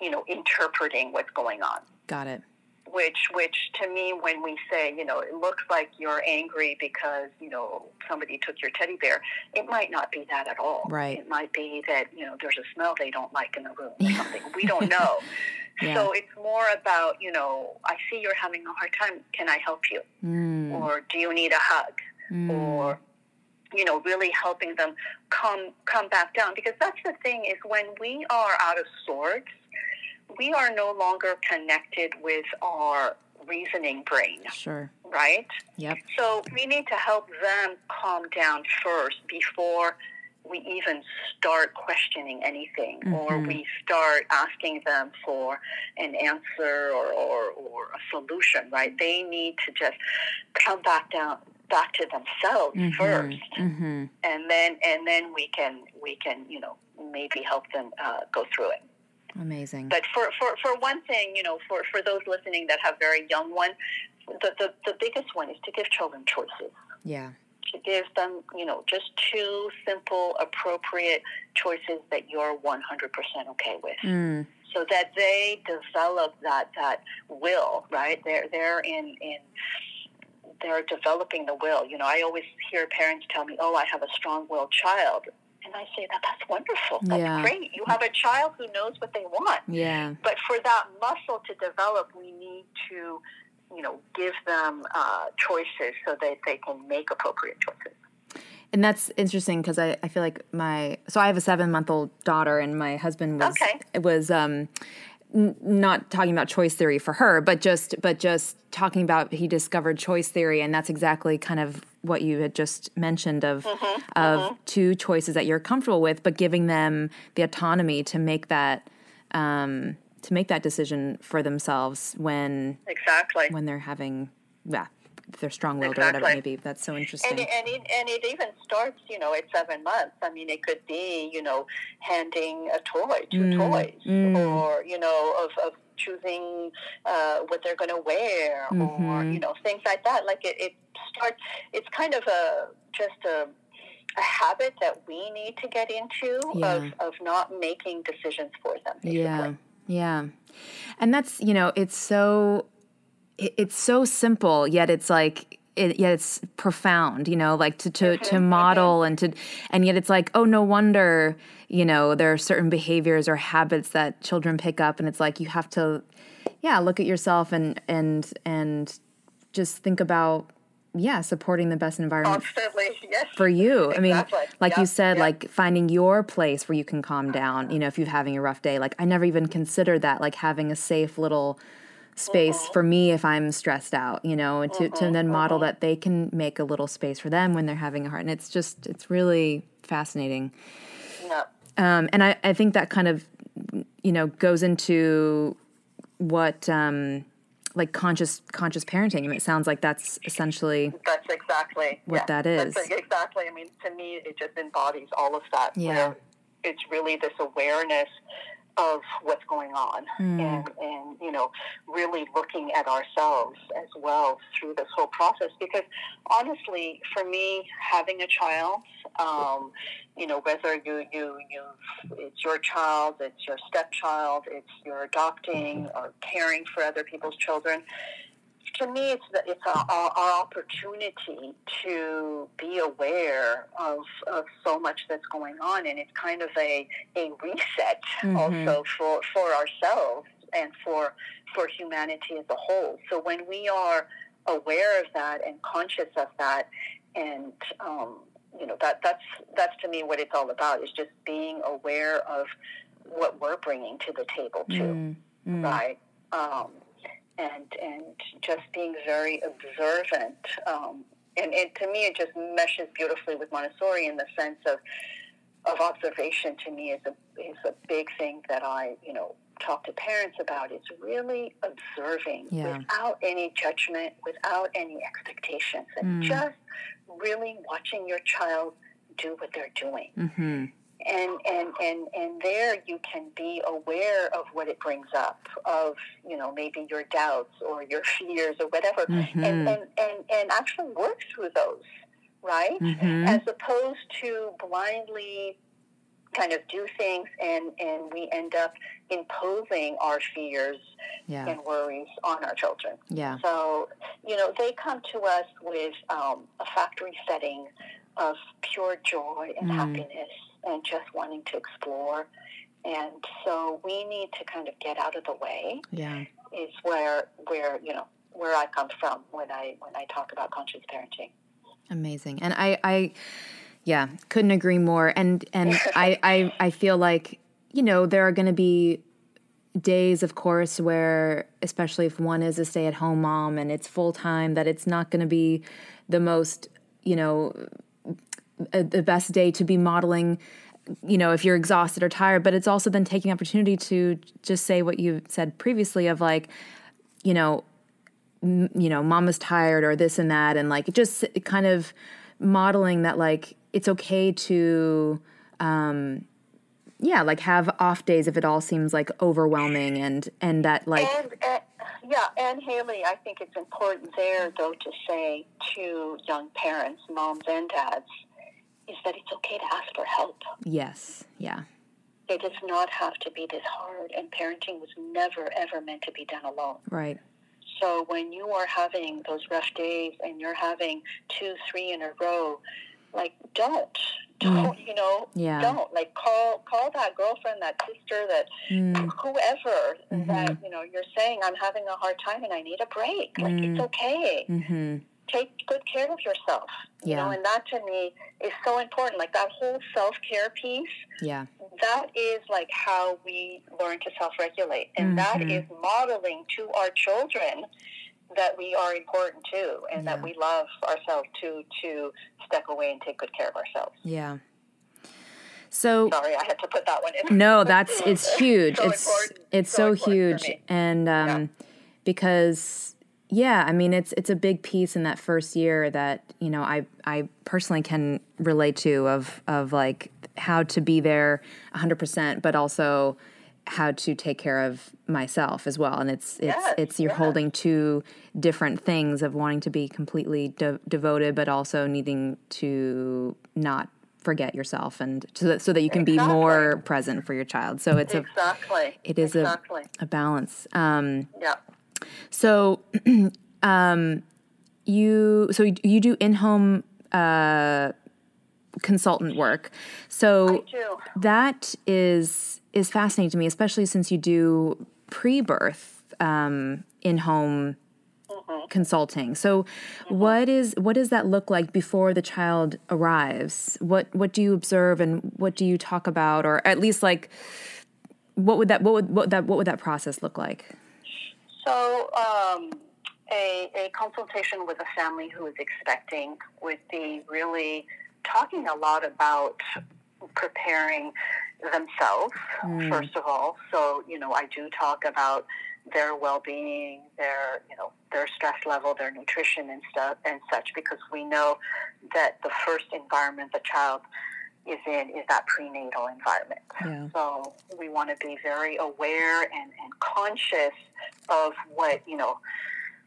you know, interpreting what's going on. Got it. Which which to me when we say you know it looks like you're angry because you know somebody took your teddy bear it might not be that at all. Right. it might be that you know there's a smell they don't like in the room or something. We don't know Yeah. so it's more about you know i see you're having a hard time. Can i help you? Mm. or do you need a hug? Mm. or you know really helping them come come back down. Because that's the thing is when we are out of sorts we are no longer connected with our reasoning brain. Sure. Right? Yep. So we need to help them calm down first before we even start questioning anything or Mhm. we start asking them for an answer or, or, or a solution, right? They need to just come back down back to themselves Mhm. first Mhm. and then and then we can we can, you know, maybe help them uh, go through it. amazing But for, for, for one thing, you know, for, for those listening that have very young ones, the, the, the biggest one is to give children choices. yeah To give them, you know, just two simple, appropriate choices that you're 100% okay with. mm. So that they develop that, that will, right? They're, they're in, in, they're developing the will. You know, I always hear parents tell me, oh, I have a strong-willed child. And I say that that's wonderful. That's Yeah. great. You have a child who knows what they want. yeah But for that muscle to develop, we need to, you know, give them uh, choices so that they can make appropriate choices. And that's interesting because I, I feel like my so I have a seven month old daughter and my husband was Okay. it was um n- not talking about choice theory for her but just but just talking about he discovered choice theory and that's exactly kind of what you had just mentioned of of two choices that you're comfortable with but giving them the autonomy to make that um to make that decision for themselves when Exactly. when they're having yeah they're strong willed or whatever it may be that's so interesting And it, and, it, and it even starts, you know, at seven months. I mean, it could be, you know, handing a toy, to Mm, toys, mm. or, you know, of, of choosing uh, what they're going to wear, or, Mhm. you know, things like that. Like it, it starts, it's kind of a, just a, a habit that we need to get into Yeah. of, of not making decisions for them. Basically. Yeah, Yeah. And that's, you know, it's so it, it's so simple, yet it's like it, yet it's profound, you know, like to to, to model and to and yet it's like, oh no wonder, you know, there are certain behaviors or habits that children pick up and it's like you have to yeah, look at yourself and and and just think about yeah, supporting the best environment Constantly, yes. for you. Exactly. I mean, like yep. you said, yep. like finding your place where you can calm down, you know, if you're having a rough day. Like I never even considered that, like having a safe little space mm-hmm. for me if I'm stressed out, you know, and to, mm-hmm. to then model mm-hmm. that they can make a little space for them when they're having a heart. And it's just, it's really fascinating. Yep. Um, and I, I think that kind of, you know, goes into what, um, like conscious conscious parenting. I mean, it sounds like that's essentially that's exactly what yeah, that is. That's exactly. I mean, to me, it just embodies all of that. Yeah, it's really this awareness of what's going on mm. and, and you know really looking at ourselves as well through this whole process because honestly for me having a child um, you know whether you you you it's your child it's your stepchild it's your adopting or caring for other people's children to me, it's the, it's our, our, opportunity to be aware of, of so much that's going on, and it's kind of a, a reset mm-hmm. also for for ourselves and for for humanity as a whole. So when we are aware of that and conscious of that, and um, you know that that's that's to me what it's all about is just being aware of what we're bringing to the table too, mm-hmm. right? Um, and and just being very observant. Um, and, and to me, it just meshes beautifully with Montessori in the sense of of observation. To me, is a is a big thing that I you know talk to parents about. It's really observing yeah. without any judgment, without any expectations, and mm. just really watching your child do what they're doing. Mm-hmm and and and and there you can be aware of what it brings up of you know maybe your doubts or your fears or whatever mm-hmm. and, and and and actually work through those right mm-hmm. as opposed to blindly kind of do things and and we end up imposing our fears yeah. and worries on our children yeah so you know they come to us with um, a factory setting of pure joy and mm. happiness and just wanting to explore. And so we need to kind of get out of the way. Yeah. Is where where, you know, where I come from when I when I talk about conscious parenting. Amazing. And I I yeah, couldn't agree more. And and I, I I feel like, you know, there are gonna be days of course where especially if one is a stay-at-home mom and it's full-time that it's not going to be the most you know a, the best day to be modeling you know if you're exhausted or tired but it's also then taking opportunity to just say what you said previously of like you know m- you know mama's tired or this and that and like just kind of modeling that like it's okay to um yeah like have off days if it all seems like overwhelming and and that like and, uh, yeah and haley i think it's important there though to say to young parents moms and dads is that it's okay to ask for help. Yes, yeah. It does not have to be this hard, and parenting was never, ever meant to be done alone. Right. So when you are having those rough days and you're having two, three in a row, like don't, mm. don't, mm. you know, yeah. don't like call call that girlfriend, that sister, that mm. whoever mm-hmm. that you know you're saying I'm having a hard time and I need a break. Like mm. it's okay. Mm-hmm take good care of yourself. You yeah. know, and that to me is so important. Like that whole self care piece. Yeah. That is like how we learn to self regulate. And mm-hmm. that is modeling to our children that we are important too and yeah. that we love ourselves too to step away and take good care of ourselves. Yeah. So sorry, I had to put that one in. No, that's it's huge. so it's important. it's so, so huge, and um, yeah. because yeah, I mean it's it's a big piece in that first year that you know I I personally can relate to of of like how to be there 100%, but also how to take care of myself as well. And it's it's yes, it's you're yes. holding two different things of wanting to be completely de- devoted, but also needing to not forget yourself and so that, so that you can Exactly. be more present for your child. So it's a exactly. it is exactly. a, a balance. Um, yeah. So um, you so you do in home uh, consultant work. So that is is fascinating to me, especially since you do pre-birth um, in-home consulting. So, what is what does that look like before the child arrives? What what do you observe and what do you talk about, or at least like what would that what would what that what would that process look like? So, um, a, a consultation with a family who is expecting would be really talking a lot about preparing themselves, first of all. So, you know, I do talk about their well-being, their, you know, their stress level, their nutrition and stuff and such, because we know that the first environment the child is in is that prenatal environment. Yeah. So we want to be very aware and, and conscious of what, you know,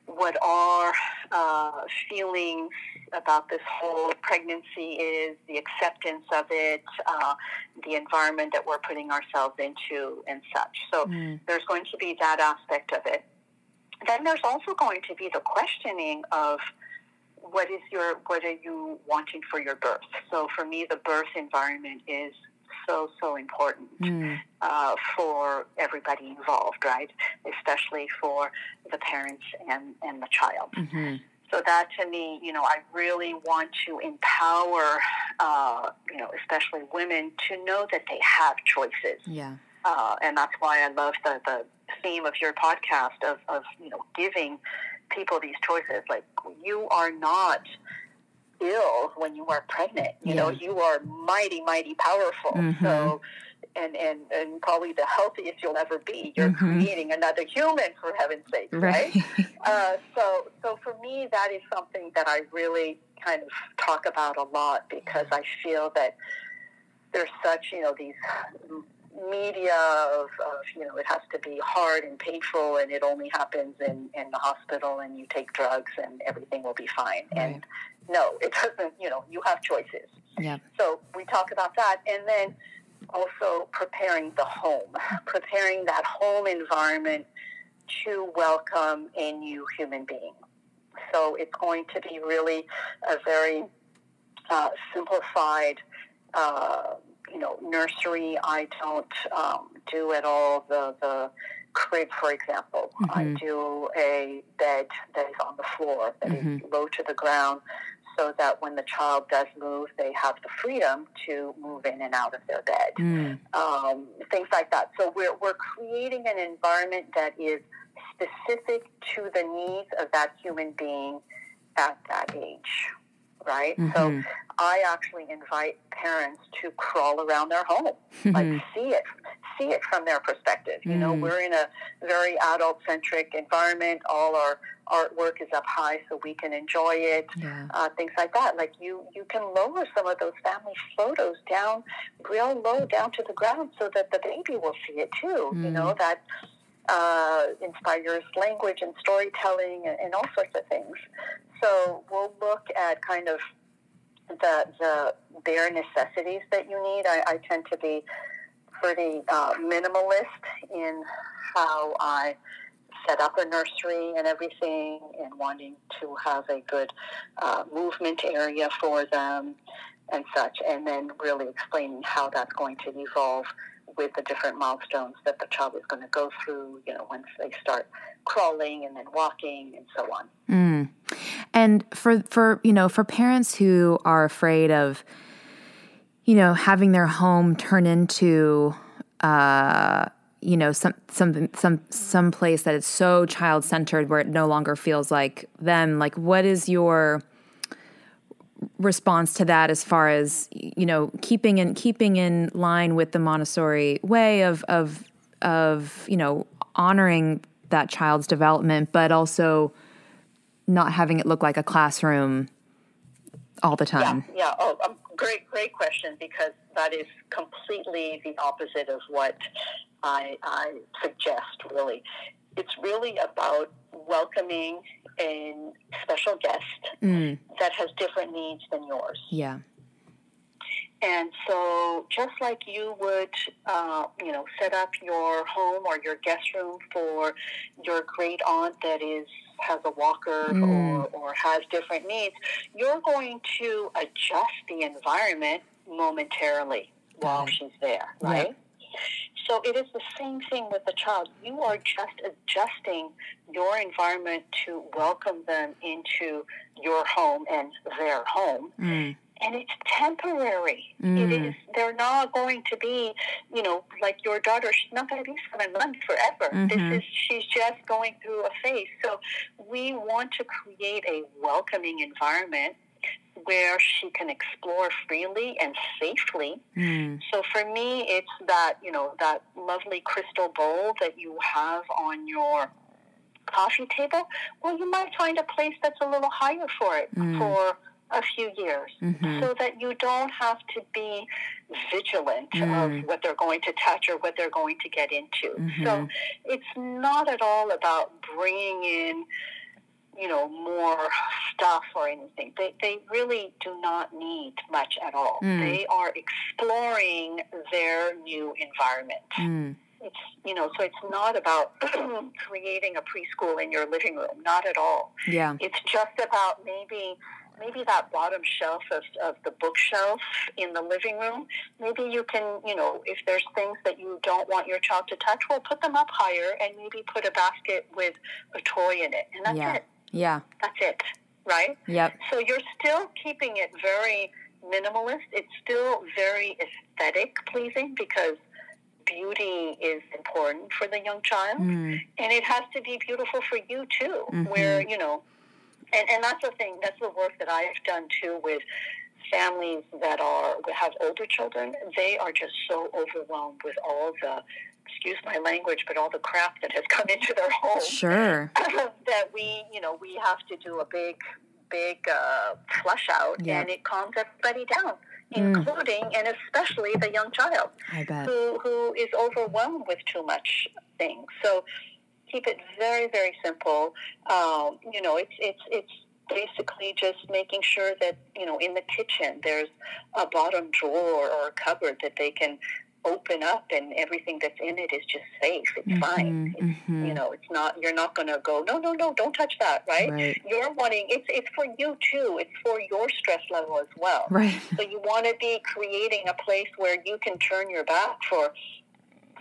what our uh, feelings about this whole pregnancy is, the acceptance of it, uh, the environment that we're putting ourselves into, and such. So there's going to be that aspect of it. Then there's also going to be the questioning of what is your what are you wanting for your birth. So for me, the birth environment is so so important uh, for everybody involved, right? Especially for the parents and and the child. So that to me, you know, I really want to empower, uh, you know, especially women to know that they have choices. Yeah. Uh, and that's why I love the, the theme of your podcast of, of, you know, giving people these choices. Like, you are not ill when you are pregnant. You know, you are mighty, mighty powerful. Mhm. So, and, and, and probably the healthiest you'll ever be. You're Mhm. creating another human, for heaven's sake, right? Right. Uh, so, so for me, that is something that I really kind of talk about a lot because I feel that there's such, you know, these media of, of, you know, it has to be hard and painful and it only happens in, in the hospital and you take drugs and everything will be fine. And no, it doesn't, you know, you have choices. yeah. So we talk about that. And then also preparing the home, preparing that home environment to welcome a new human being. So it's going to be really a very uh, simplified, uh, you know, nursery. I don't um, do at all the, the crib, for example. I Mhm. do a bed that is on the floor, that is Mhm. low to the ground, so that when the child does move, they have the freedom to move in and out of their bed. Mm. Um, things like that. So we're, we're creating an environment that is specific to the needs of that human being at that age, right? So Mhm. I actually invite parents to crawl around their home, like see it, see it from their perspective. You know, Mm. we're in a very adult-centric environment. All our artwork is up high, so we can enjoy it. Yeah. Uh, things like that. Like you, you can lower some of those family photos down, real low down to the ground, so that the baby will see it too. You know that uh, inspires language and storytelling and, and all sorts of things. So we'll look at kind of the the bare necessities that you need. I, I tend to be pretty uh, minimalist in how I set up a nursery and everything, and wanting to have a good uh, movement area for them and such, and then really explaining how that's going to evolve with the different milestones that the child is going to go through. You know, once they start crawling and then walking and so on. Mm. And for for you know for parents who are afraid of you know having their home turn into uh, you know some some some some place that is so child centered where it no longer feels like them. Like, what is your response to that as far as you know keeping in keeping in line with the Montessori way of of of you know honoring that child's development, but also not having it look like a classroom all the time. Yeah, yeah. Oh, um, great, great question because that is completely the opposite of what I, I suggest. Really, it's really about welcoming a special guest Mm, that has different needs than yours. yeah. And so, just like you would, uh, you know, set up your home or your guest room for your great aunt that is has a walker Mm. or, or has different needs, you're going to adjust the environment momentarily while she's there, right? So it is the same thing with the child. You are just adjusting your environment to welcome them into your home and their home Mm. and it's temporary. Mm. It is. They're not going to be, you know, like your daughter. She's not going to be seven months forever. Mhm. This is. She's just going through a phase. So we want to create a welcoming environment where she can explore freely and safely. Mm. So for me, it's that you know that lovely crystal bowl that you have on your coffee table. Well, you might find a place that's a little higher for it Mm. for a few years Mhm. so that you don't have to be vigilant Mm. of what they're going to touch or what they're going to get into. Mhm. So it's not at all about bringing in, you know, more stuff or anything. They, they really do not need much at all. Mm. They are exploring their new environment. Mm. It's, you know, so it's not about creating a preschool in your living room, not at all Yeah. it's just about maybe maybe that bottom shelf of, of the bookshelf in the living room maybe you can you know if there's things that you don't want your child to touch well put them up higher and maybe put a basket with a toy in it and that's Yeah. it Yeah. that's it right Yep. so you're still keeping it very minimalist it's still very aesthetic pleasing because beauty is important for the young child Mm. and it has to be beautiful for you too Mhm. where you know and, and that's the thing that's the work that i've done too with families that are have older children they are just so overwhelmed with all the excuse my language but all the crap that has come into their home Sure. that we you know we have to do a big big uh, flush out Yeah. and it calms everybody down Mm. including and especially the young child who, who is overwhelmed with too much things. So keep it very, very simple. Um, you know, it's it's it's basically just making sure that you know in the kitchen there's a bottom drawer or a cupboard that they can open up and everything that's in it is just safe. It's fine. Mhm, It's, mhm. You know, it's not. You're not going to go. No, no, no. Don't touch that. Right? Right. You're wanting. It's it's for you too. It's for your stress level as well. Right. So you want to be creating a place where you can turn your back for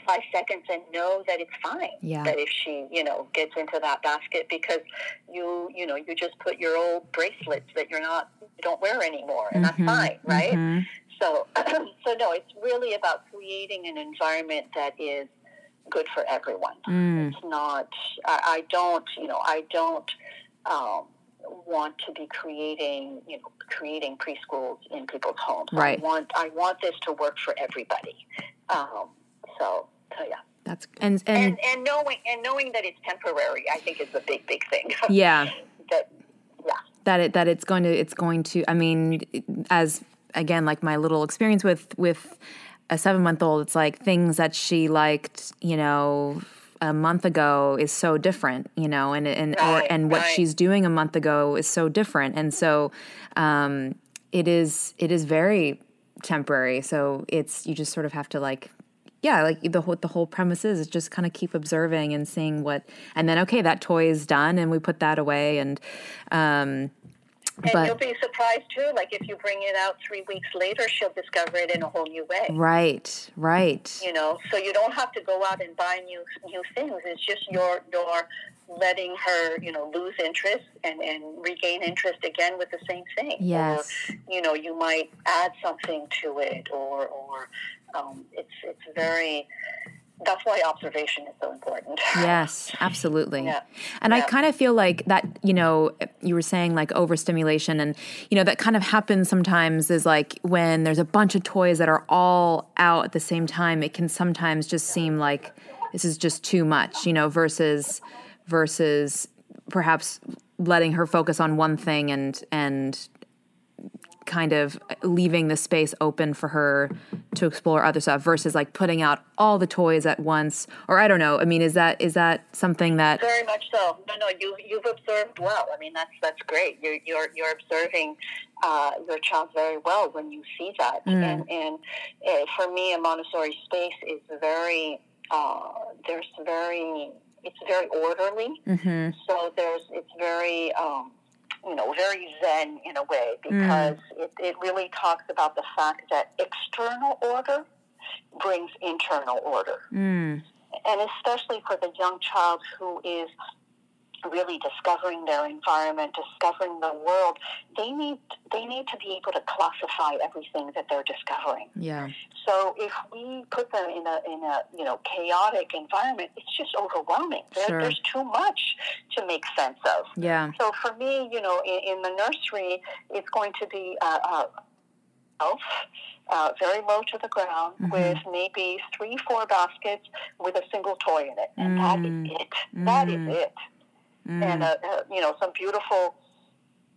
five seconds and know that it's fine. Yeah. That if she, you know, gets into that basket because you, you know, you just put your old bracelets that you're not, you don't wear anymore, and Mhm, that's fine, right? So, so no, it's really about creating an environment that is good for everyone. Mm. It's not. I, I don't. You know, I don't. Um, want to be creating you know creating preschools in people's homes Right. i want i want this to work for everybody um, so so yeah That's and and, and and knowing and knowing that it's temporary i think is a big big thing yeah. that yeah that it that it's going to it's going to i mean as again like my little experience with with a seven month old it's like things that she liked you know a month ago is so different you know and and or and what right. she's doing a month ago is so different and so um it is it is very temporary so it's you just sort of have to like yeah like the whole the whole premise is just kind of keep observing and seeing what and then okay that toy is done and we put that away and um and But- you'll be surprised too like if you bring it out three weeks later she'll discover it in a whole new way Right, right. you know so you don't have to go out and buy new new things it's just your your letting her you know lose interest and and regain interest again with the same thing Yes. or you know you might add something to it or or um, it's it's very that's why observation is so important Yes, absolutely. Yeah. And I kind of feel like that, you know, you were saying like overstimulation and you know that kind of happens sometimes is like when there's a bunch of toys that are all out at the same time, it can sometimes just seem like this is just too much, you know, versus versus perhaps letting her focus on one thing and and kind of leaving the space open for her to explore other stuff versus like putting out all the toys at once or i don't know i mean is that is that something that very much so. No no you you've observed well. I mean that's that's great. You're you're, you're observing uh, your child very well when you see that. Mm. and and uh, for me a montessori space is very uh, there's very it's very orderly. Mm-hmm. so there's it's very um, you know, very zen in a way because mm. it, it really talks about the fact that external order brings internal order. Mm. And especially for the young child who is really discovering their environment, discovering the world, they need they need to be able to classify everything that they're discovering. Yeah. So if we put them in a in a you know chaotic environment, it's just overwhelming. There, sure. There's too much to make sense of. Yeah. So for me, you know, in, in the nursery, it's going to be a, a elf. Uh, very low to the ground mm-hmm. with maybe three, four baskets with a single toy in it. And mm. that is mm. it. That is mm. it mm. and uh, uh, you know some beautiful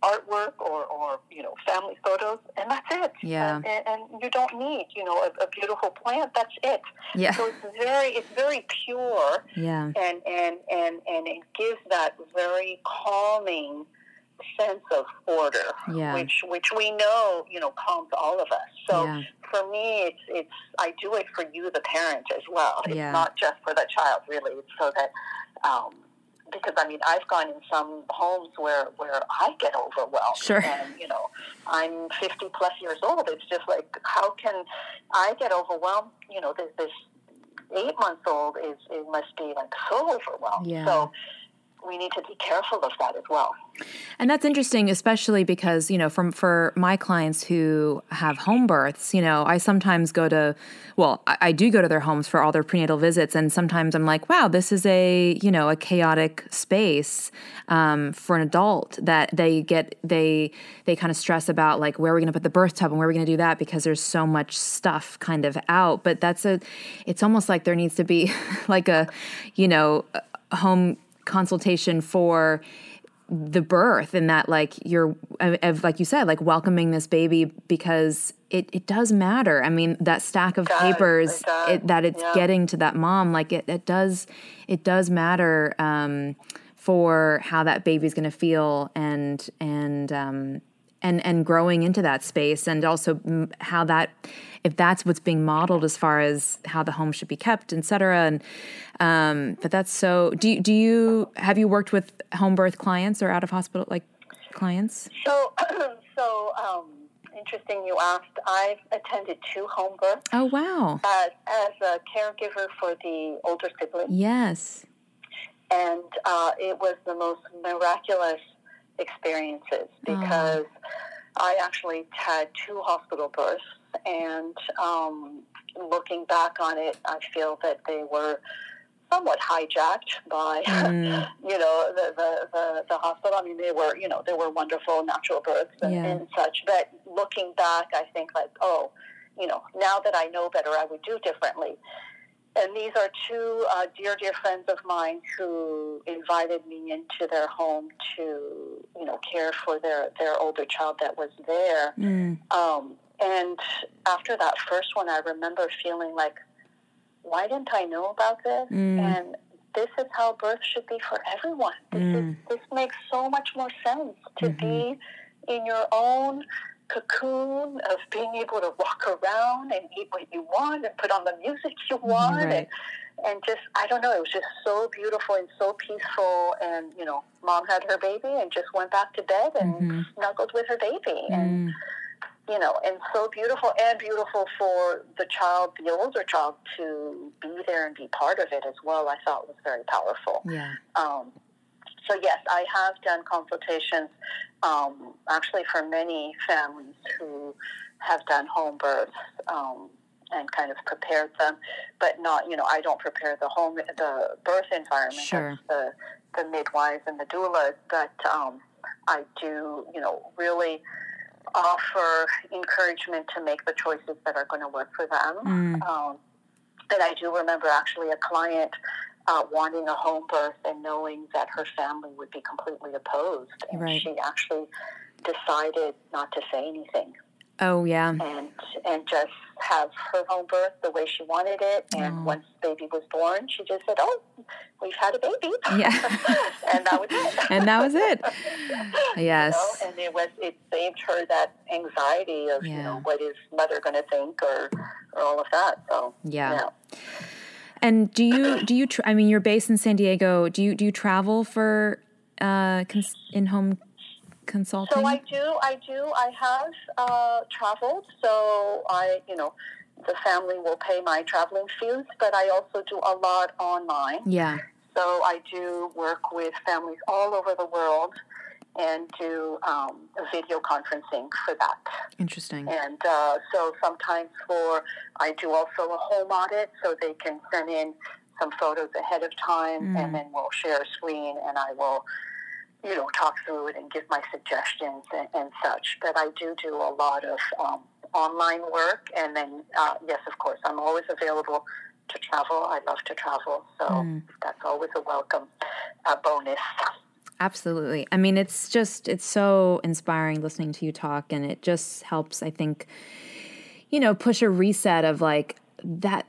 artwork or, or you know family photos and that's it. Yeah. And, and, you don't need you know a, a, beautiful plant. That's it. Yeah. So it's very it's very pure. Yeah. And and and and it gives that very calming sense of order yeah. which which we know you know calms all of us. So yeah. for me it's it's i do it for you the parent as well. It's yeah. not just for the child really. It's so that um, because I mean I've gone in some homes where where I get overwhelmed. Sure. And you know, I'm 50 plus years old. It's just like how can I get overwhelmed? You know, this, this eight months old is it must be like so overwhelmed. Yeah. So we need to be careful of that as well. And that's interesting, especially because you know, from for my clients who have home births, you know, I sometimes go to, well, I, I, do go to their homes for all their prenatal visits, and sometimes I'm like, wow, this is a you know a chaotic space um, for an adult that they get they they kind of stress about like where are we going to put the birth tub and where are we going to do that because there's so much stuff kind of out. But that's a, it's almost like there needs to be like a, you know, home consultation for the birth and that like you're of like you said like welcoming this baby because it, it does matter. I mean that stack of papers it it, that it's yeah. getting to that mom like it, it does it does matter um, for how that baby's going to feel and and um, and and growing into that space and also how that if that's what's being modeled as far as how the home should be kept et cetera. And um, but that's so do you, do you have you worked with home birth clients or out of hospital like clients? So so um, interesting you asked. I've attended two home births. Oh wow. As, as a caregiver for the older sibling yes. And uh, it was the most miraculous experiences because oh. I actually had two hospital births, and um, looking back on it, I feel that they were somewhat hijacked by mm. you know the, the, the the hospital. I mean, they were you know they were wonderful natural births and, yeah. and such. But looking back, I think like oh, you know now that I know better, I would do differently. And these are two uh, dear, dear friends of mine who invited me into their home to, you know, care for their, their older child that was there. Mm. Um, and after that first one, I remember feeling like, why didn't I know about this? Mm. And this is how birth should be for everyone. This, mm. is, this makes so much more sense to mm-hmm. be in your own cocoon of being able to walk around and eat what you want and put on the music you want right. and and just I don't know, it was just so beautiful and so peaceful and, you know, mom had her baby and just went back to bed and mm-hmm. snuggled with her baby mm. You know, and so beautiful and beautiful for the child, the older child, to be there and be part of it as well. I thought was very powerful. Yeah. Um, so yes, I have done consultations um, actually for many families who have done home births um, and kind of prepared them, but not, you know, I don't prepare the home, the birth environment. Sure. the, the midwives and the doulas, but um, I do, you know, really offer encouragement to make the choices that are going to work for them. Mm. Um, and I do remember actually a client uh, wanting a home birth and knowing that her family would be completely opposed. And Right. she actually decided not to say anything Oh yeah. and and just have her home birth the way she wanted it. And Oh. once baby was born, she just said, "Oh, we've had a baby." Yeah. and that was it. And that was it. You Yes. know, and it was it saved her that anxiety of you know what is mother going to think or or all of that. So Yeah. And do you do you? Tra- I mean, you're based in San Diego. Do you do you travel for uh, cons- in home consulting? So I do, I do, I have uh, traveled. So I, you know, the family will pay my traveling fees, but I also do a lot online. yeah. So I do work with families all over the world and do um, video conferencing for that. Interesting. And uh, so sometimes for, I do also a home audit so they can send in some photos ahead of time Mm. and then we'll share a screen and I will, you know, talk through it and give my suggestions and, and such. But I do do a lot of um, online work and then, uh, yes, of course, I'm always available to travel. I love to travel. So Mm. that's always a welcome uh, bonus. Absolutely. I mean, it's just it's so inspiring listening to you talk, and it just helps. I think, you know, push a reset of like that.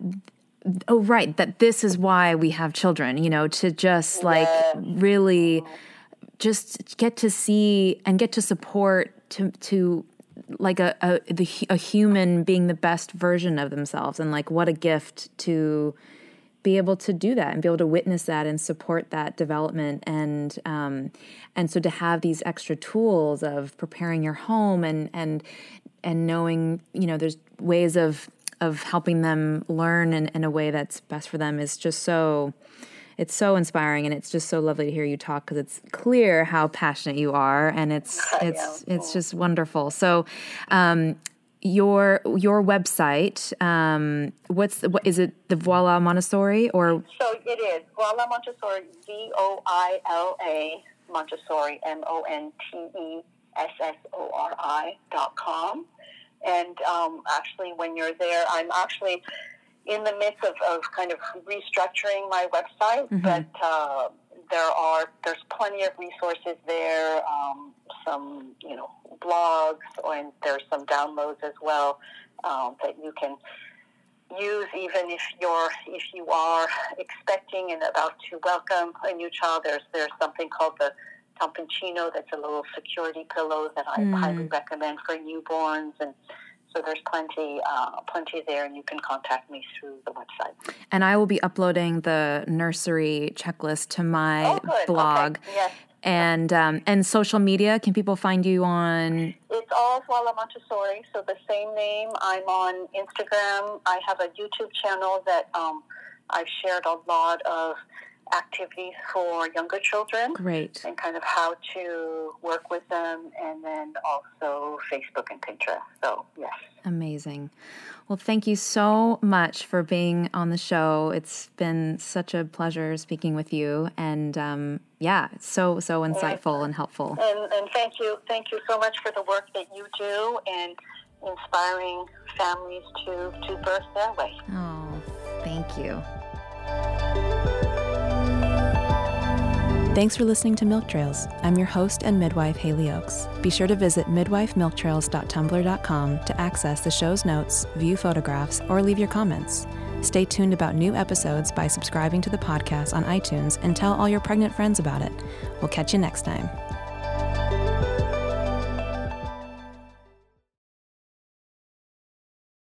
Oh, right. That this is why we have children. You know, to just like really just get to see and get to support to to like a a, the, a human being the best version of themselves. And like what a gift to be able to do that and be able to witness that and support that development. And um, and so to have these extra tools of preparing your home and and and knowing you know there's ways of of helping them learn in, in a way that's best for them is just so it's so inspiring and it's just so lovely to hear you talk because it's clear how passionate you are and it's it's it's just wonderful. So um your your website um what's the, what is it the voila montessori or? So it is Voila Montessori, V O I L A Montessori, M O N T E S S O R I dot com. And um, actually, when you're there, I'm actually in the midst of, of kind of restructuring my website, but uh, there are there's plenty of resources there. Um, some you know blogs, and there's some downloads as well um, that you can use even if you're if you are expecting and about to welcome a new child. There's there's something called the Topponcino that's a little security pillow that I highly recommend for newborns and so there's plenty uh, plenty there and you can contact me through the website. and i will be uploading the nursery checklist to my Oh, blog Okay. Yes. and um and social media can people find you on It's all Voila Montessori, so the same name. I'm on Instagram. I have a YouTube channel that um, I've shared a lot of activities for younger children great and kind of how to work with them, and then also Facebook and Pinterest. So, yes. Amazing. Well, thank you so much for being on the show. It's been such a pleasure speaking with you. And um, yeah, it's so, so insightful and helpful. And, and thank you, thank you so much for the work that you do and inspiring families to, to birth their way. Oh, thank you. Thanks for listening to Milk Trails. I'm your host and midwife, Haley Oaks. Be sure to visit midwifemilktrails.tumblr.com to access the show's notes, view photographs, or leave your comments. Stay tuned about new episodes by subscribing to the podcast on iTunes and tell all your pregnant friends about it. We'll catch you next time.